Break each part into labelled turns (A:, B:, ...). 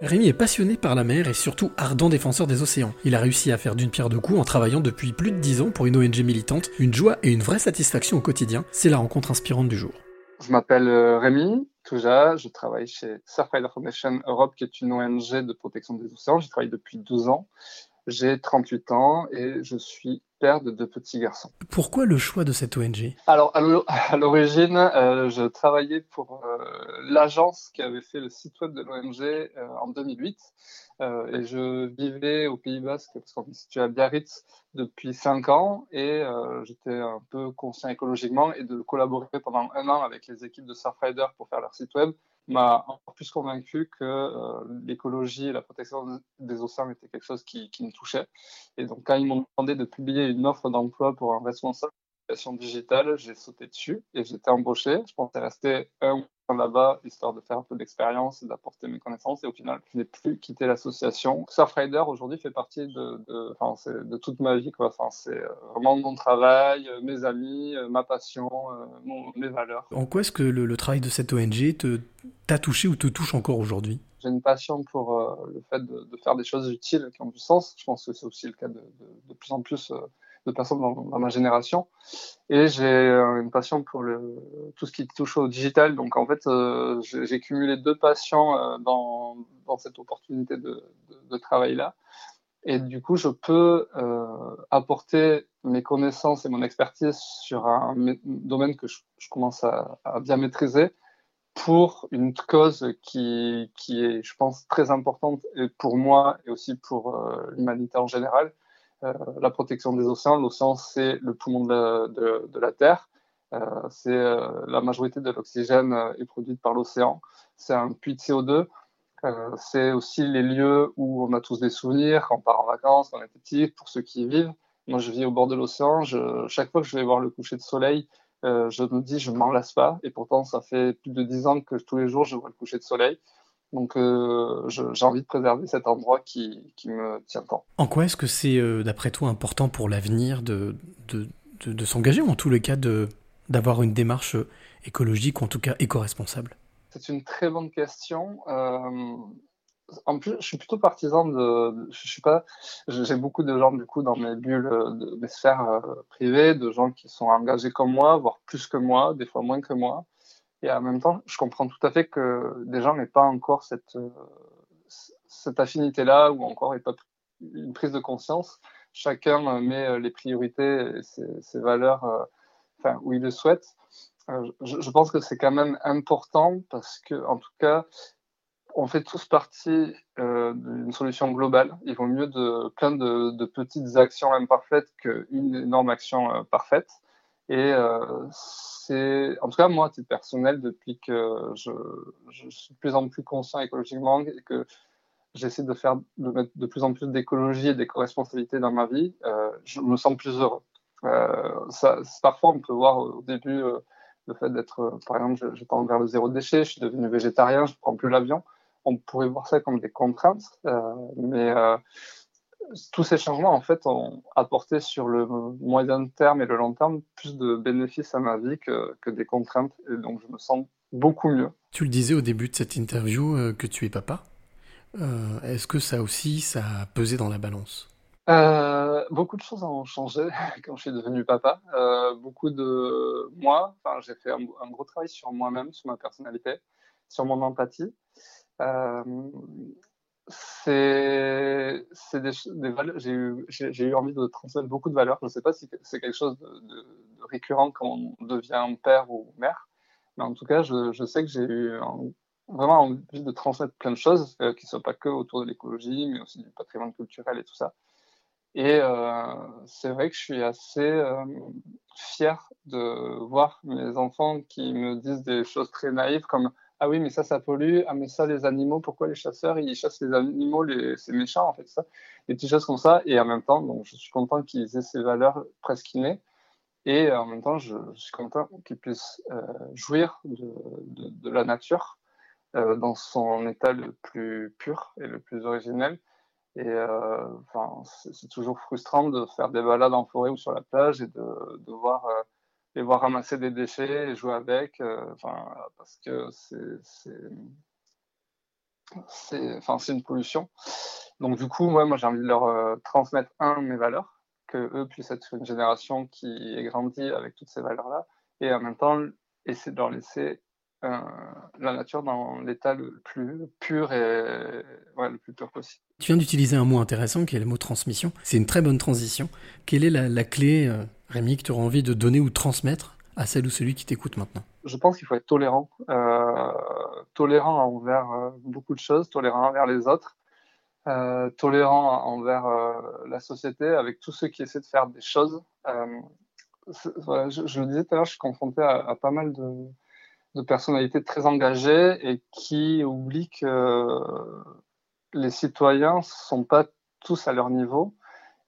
A: Rémi est passionné par la mer et surtout ardent défenseur des océans. Il a réussi à faire d'une pierre deux coups en travaillant depuis plus de 10 ans pour une ONG militante, une joie et une vraie satisfaction au quotidien. C'est la rencontre inspirante du jour.
B: Je m'appelle euh, Rémi Touja, je travaille chez Surfrider Foundation Europe, qui est une ONG de protection des océans. J'y travaille depuis 12 ans. J'ai 38 ans et je suis père de deux petits garçons.
A: Pourquoi le choix de cette ONG
B: Alors, à l'origine, euh, je travaillais pour euh, l'agence qui avait fait le site web de l'ONG euh, en 2008. et je vivais au Pays Basque, parce qu'on est situé à Biarritz depuis 5 ans. Et j'étais un peu conscient écologiquement et de collaborer pendant un an avec les équipes de Surfrider pour faire leur site web m'a encore plus convaincu que euh, l'écologie et la protection des océans était quelque chose qui, qui me touchait. Et donc, quand ils m'ont demandé de publier une offre d'emploi pour un responsable de digitale, j'ai sauté dessus et j'étais embauché. Je pensais rester un là-bas, histoire de faire un peu d'expérience et d'apporter mes connaissances. Et au final, je n'ai plus quitté l'association. Surfrider, aujourd'hui, fait partie de, de, de, toute ma vie. Enfin, c'est euh, vraiment mon travail, euh, mes amis, euh, ma passion, mes valeurs.
A: En quoi est-ce que le, travail de cette ONG t'a touché ou te touche encore aujourd'hui?
B: J'ai une passion pour le fait de, faire des choses utiles qui ont du sens. Je pense que c'est aussi le cas de, plus en plus de personnes dans, ma génération. Et j'ai euh, une passion pour tout ce qui touche au digital. Donc en fait, euh, j'ai cumulé deux passions euh, dans, cette opportunité de, travail-là. Et du coup, je peux apporter mes connaissances et mon expertise sur un domaine que je, commence à, bien maîtriser pour une cause qui, qui est, je pense, très importante pour moi et aussi pour l'humanité en général, la protection des océans. L'océan, c'est le poumon de la, Terre. Euh, c'est euh, la majorité de l'oxygène est produite par l'océan. C'est un puits de CO2. c'est aussi les lieux où on a tous des souvenirs, quand on part en vacances, quand on est petit, pour ceux qui y vivent. Moi, je vis au bord de l'océan. Chaque fois que je vais voir le coucher de soleil, je me dis, je m'en lasse pas. Et pourtant, ça fait plus de dix ans que tous les jours, je vois le coucher de soleil. Donc euh, j'ai envie de préserver cet endroit qui, qui me tient tant.
A: En quoi est-ce que c'est, euh, d'après toi, important pour l'avenir de, de, de, s'engager, ou en tous les cas d'avoir une démarche écologique, ou en tout cas éco-responsable?
B: C'est une très bonne question. Euh, en plus, je suis plutôt partisan de. Je suis pas. J'ai beaucoup de gens du coup dans mes bulles, de mes sphères privées, de gens qui sont engagés comme moi, voire plus que moi, des fois moins que moi. Et en même temps, je comprends tout à fait que des gens n'aient pas encore cette, euh, cette affinité-là ou encore pas une prise de conscience. Chacun euh, met euh, les priorités et ses, valeurs enfin, où il le souhaite. Je, pense que c'est quand même important parce que, en tout cas, on fait tous partie d'une solution globale. Il vaut mieux de plein de petites actions imparfaites qu'une énorme action parfaite. Et en tout cas, moi, à titre personnel, depuis que je, suis de plus en plus conscient écologiquement et que j'essaie de faire, de mettre de plus en plus d'écologie et d'éco-responsabilité dans ma vie, euh, je me sens plus heureux. Euh, parfois, on peut voir au début euh, le fait d'être, par exemple, je, je tends vers le zéro déchet, je suis devenu végétarien, je ne prends plus l'avion. On pourrait voir ça comme des contraintes, mais tous ces changements, en fait, ont apporté sur le moyen terme et le long terme plus de bénéfices à ma vie que, des contraintes. Et donc, je me sens beaucoup mieux.
A: Tu le disais au début de cette interview euh, que tu es papa. Euh, est-ce que ça aussi, ça a pesé dans la balance?
B: Euh, beaucoup de choses ont changé quand je suis devenu papa. beaucoup de moi, enfin, j'ai fait un, un, gros travail sur moi-même, sur ma personnalité, sur mon empathie c'est des, des. J'ai eu, eu, envie de transmettre beaucoup de valeurs. Je ne sais pas si c'est quelque chose de, de, récurrent quand on devient père ou mère, mais en tout cas, je, je sais que j'ai eu vraiment envie de transmettre plein de choses euh, qui ne soient pas que autour de l'écologie, mais aussi du patrimoine culturel et tout ça. Et euh, c'est vrai que je suis assez euh, fier de voir mes enfants qui me disent des choses très naïves comme ah oui, mais ça, ça pollue. Ah, mais ça, les animaux, pourquoi les chasseurs, ils chassent les animaux, c'est méchant, en fait, ça. Des petites choses comme ça. Et en même temps, donc, je suis content qu'ils aient ces valeurs presque innées. Et en même temps, je, suis content qu'ils puissent euh, jouir de, la nature euh, dans son état le plus pur et le plus originel. Et euh, c'est toujours frustrant de faire des balades en forêt ou sur la plage et de voir et voir ramasser des déchets et jouer avec, euh, enfin, parce que c'est c'est enfin, une pollution. Donc du coup, moi, j'ai envie de leur transmettre, un, mes valeurs, que eux puissent être une génération qui est grandie avec toutes ces valeurs-là, et en même temps, essayer de leur laisser euh, la nature dans l'état le plus pur et le plus pur possible.
A: Tu viens d'utiliser un mot intéressant qui est le mot transmission. C'est une très bonne transition. Quelle est la, clé, euh, Rémi, que tu auras envie de donner ou transmettre à celle ou celui qui t'écoute maintenant
B: Je pense qu'il faut être tolérant. Euh, tolérant envers beaucoup de choses, tolérant envers les autres, tolérant envers la société, avec tous ceux qui essaient de faire des choses. je, le disais tout à l'heure, je suis confronté à pas mal de, de personnalités très engagées et qui oublient que les citoyens sont pas tous à leur niveau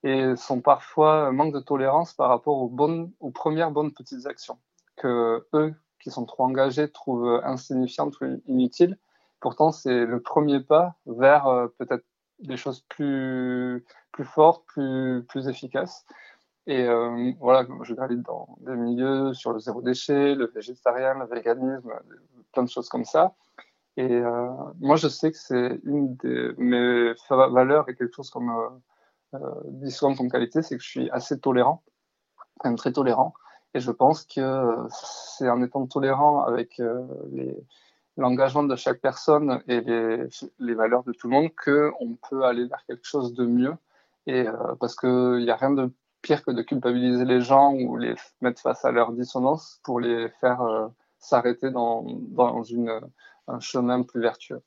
B: et sont parfois manque de tolérance par rapport aux bonnes, aux premières bonnes petites actions que eux qui sont trop engagés trouvent insignifiantes ou inutiles. Pourtant, c'est le premier pas vers euh, peut-être des choses plus, plus fortes, plus, plus efficaces. Et euh, voilà, je gravite dans des milieux sur le zéro déchet, le végétarien, le véganisme, plein de choses comme ça. Et euh, moi, je sais que c'est une de mes valeurs et quelque chose comme euh, euh, dit souvent comme qualité, c'est que je suis assez tolérant, même très tolérant. Et je pense que c'est en étant tolérant avec l'engagement de chaque personne et les, valeurs de tout le monde qu'on peut aller vers quelque chose de mieux. Et parce qu'il n'y a rien de pire que de culpabiliser les gens ou les mettre face à leur dissonance pour les faire euh, s'arrêter dans, dans une, un chemin plus vertueux.